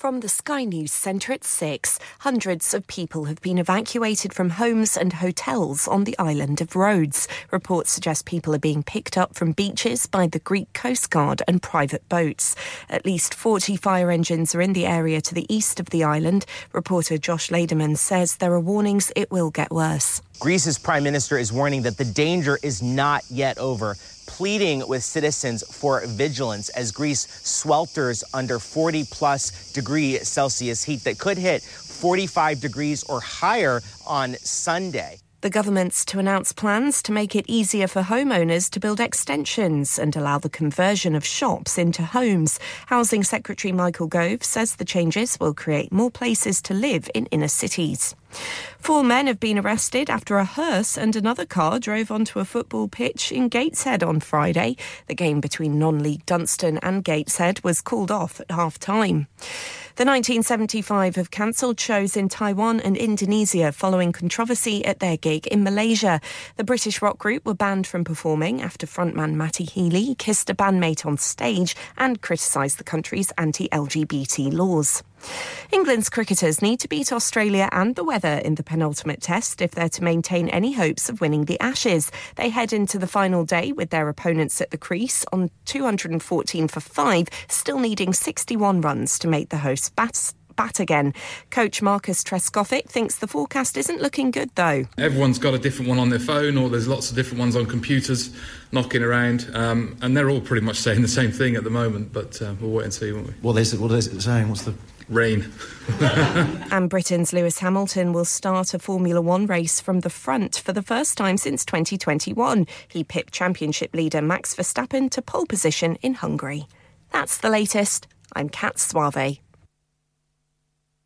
From the Sky News Centre at 6, hundreds of people have been evacuated from homes and hotels on the island of Rhodes. Reports suggest people are being picked up from beaches by the Greek Coast Guard and private boats. At least 40 fire engines are in the area to the east of the island. Reporter Josh Laderman says there are warnings it will get worse. Greece's prime minister is warning that the danger is not yet over pleading with citizens for vigilance as Greece swelters under 40 plus degree Celsius heat that could hit 45 degrees or higher on Sunday. The government's to announce plans to make it easier for homeowners to build extensions and allow the conversion of shops into homes. Housing Secretary Michael Gove says the changes will create more places to live in inner cities. Four men have been arrested after a hearse and another car drove onto a football pitch in Gateshead on Friday. The game between non league Dunston and Gateshead was called off at half time. The 1975 have cancelled shows in Taiwan and Indonesia following controversy at their gig in Malaysia. The British rock group were banned from performing after frontman Matty Healy kissed a bandmate on stage and criticised the country's anti LGBT laws. England's cricketers need to beat Australia and the weather in the penultimate test if they're to maintain any hopes of winning the Ashes. They head into the final day with their opponents at the crease on 214 for 5, still needing 61 runs to make the hosts bat bat again. Coach Marcus Trescothick thinks the forecast isn't looking good though. Everyone's got a different one on their phone, or there's lots of different ones on computers knocking around, um, and they're all pretty much saying the same thing at the moment. But uh, we'll wait and see, won't we? What is it? What is it saying? What's the rain. and Britain's Lewis Hamilton will start a Formula One race from the front for the first time since 2021. He pipped championship leader Max Verstappen to pole position in Hungary. That's the latest. I'm Kat Suave.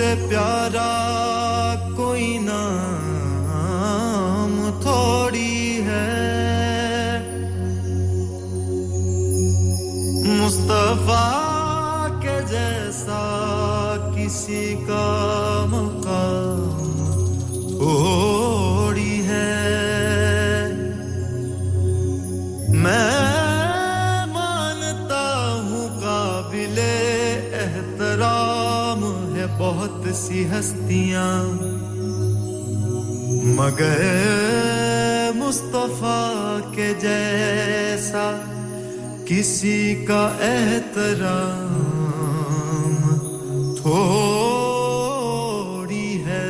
से प्यारा कोई नाम थोड़ी है। मुस्तफ़ा के जैसा किसी का सी हस्तियाँ। मगर मुस्तफ़ा के जैसा किसी का एहतराम थोड़ी है।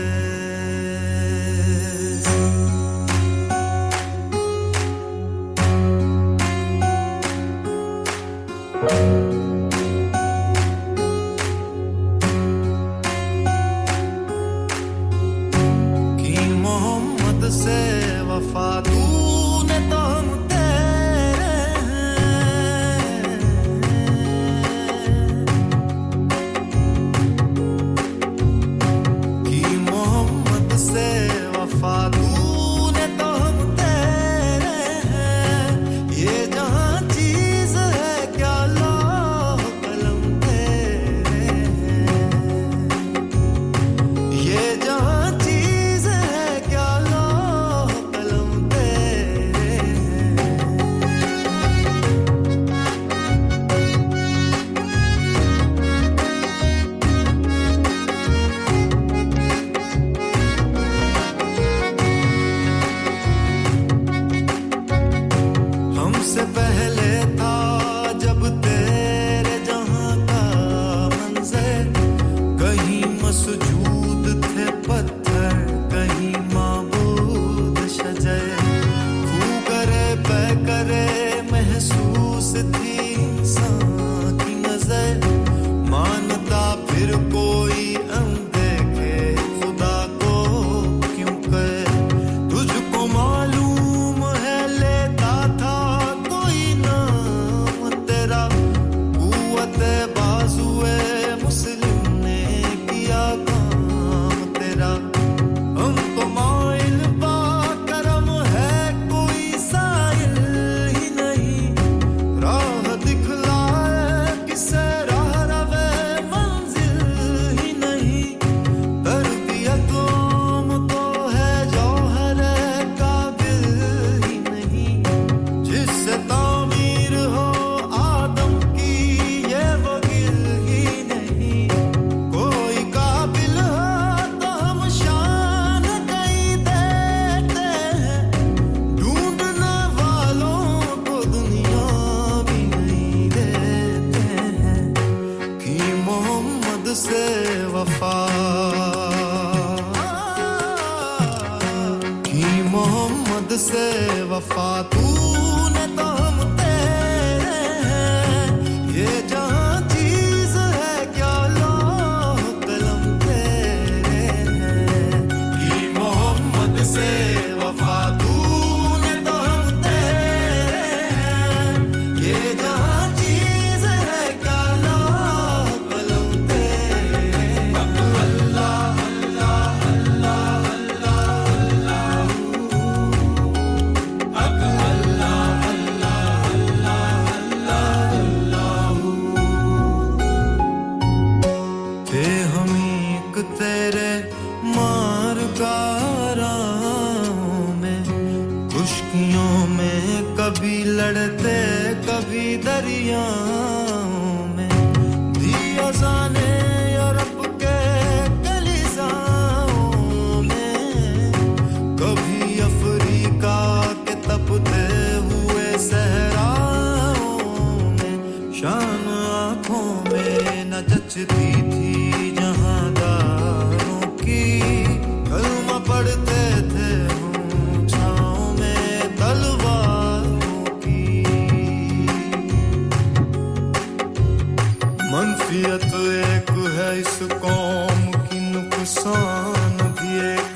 मनफियत एक है इस कौम की नुकसान भी एक।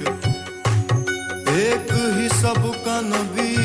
एक ही सबका नबी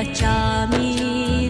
वचामि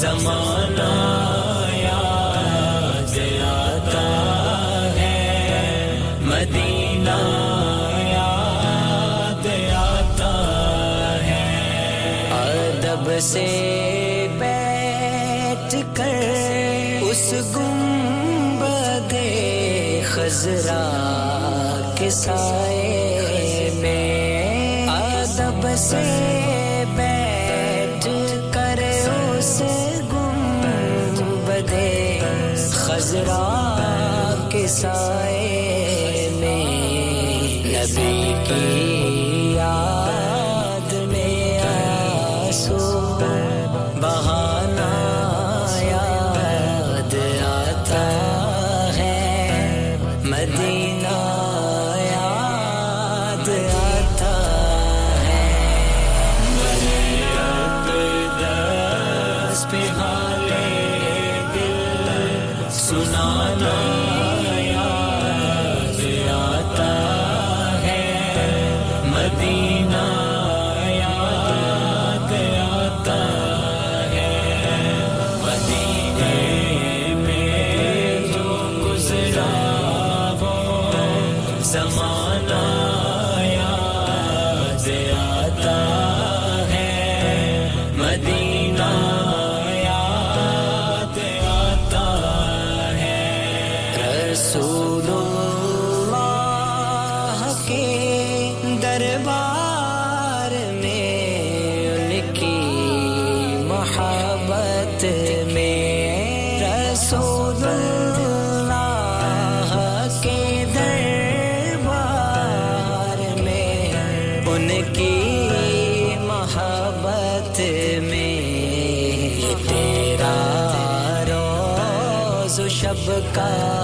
जमाना है। है। अदब से बैठ कर उस गुम्बदे खजरा के साए soy. मोहब्बत में तेरा रोज का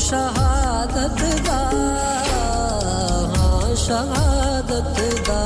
शहादत दा हाँ शहादत दा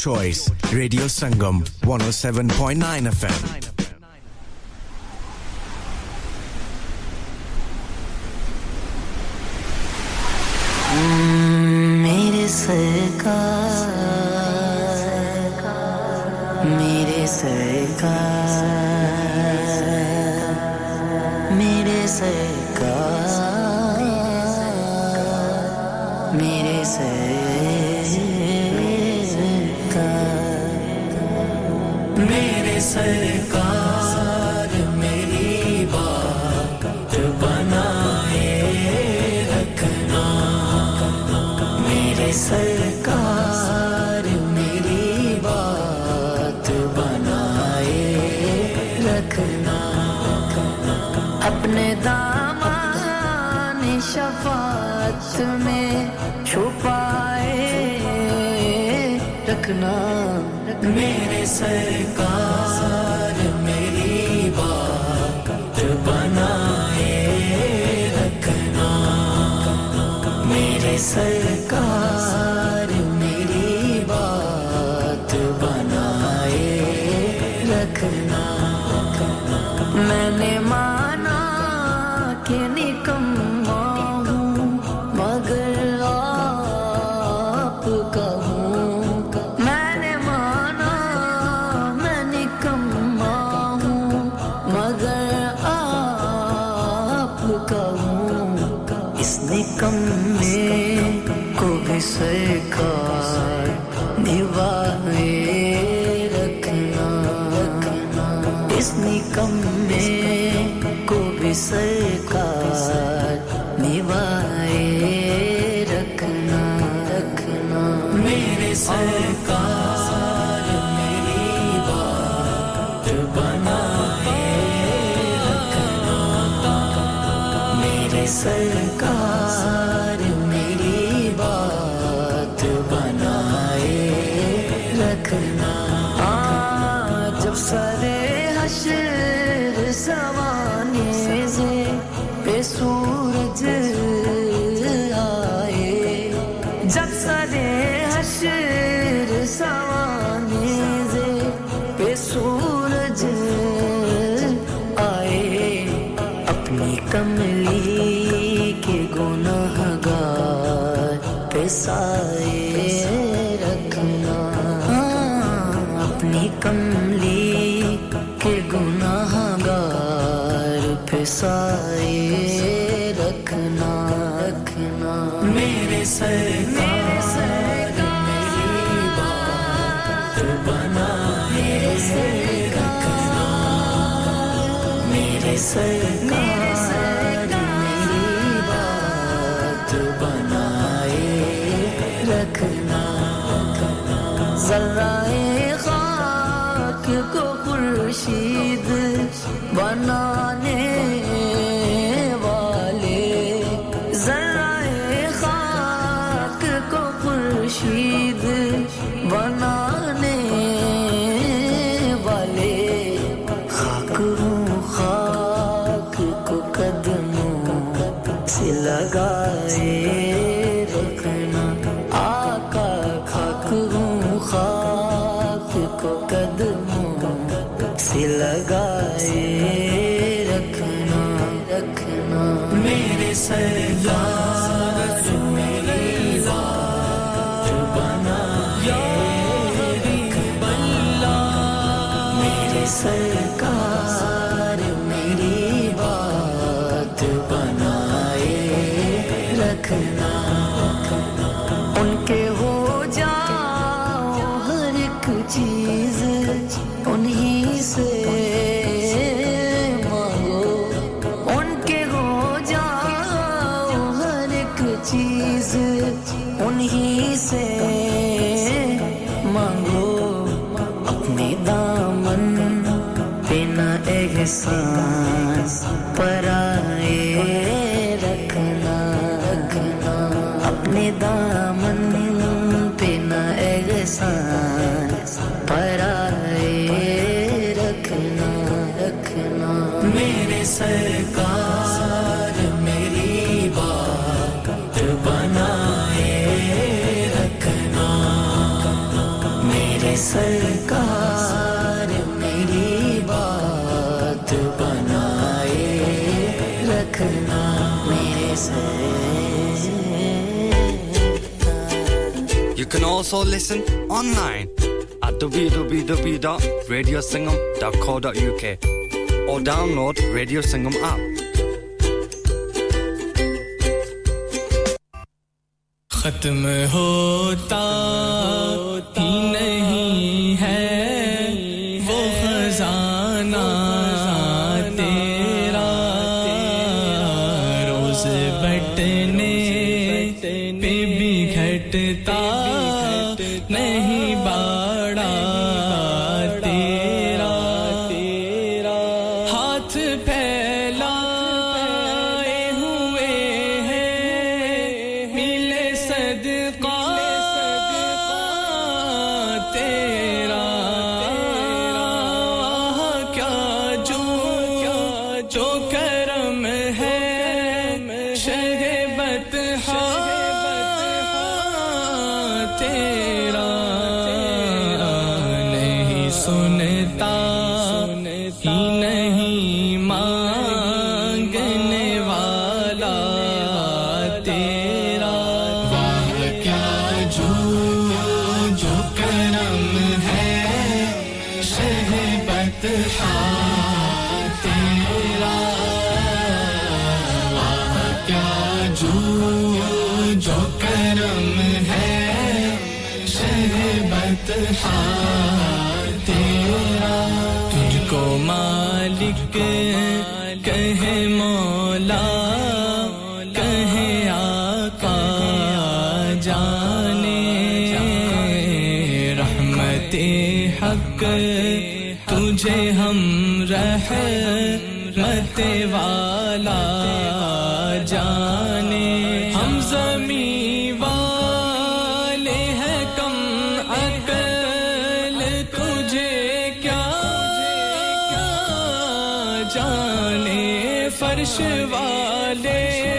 choice. Radio Sangam 107.9 FM. कम में को भी सरकार निभाए रखना। इस में को भी सरकार निभाए रखना। रखना मेरे सरकार मेरी बात बनाए रखना। मेरे सरकार कमली के गुनाहगार पेसाए रखना। हाँ, अपनी कमली के गुनाहगार पेसाए रखना रखना। मेरे सरकार say also listen online at www.radiosingham.co.uk or download Radio Singham app. खत्म होता जाने फर्श वाले।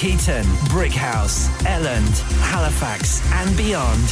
Keaton, Brick House.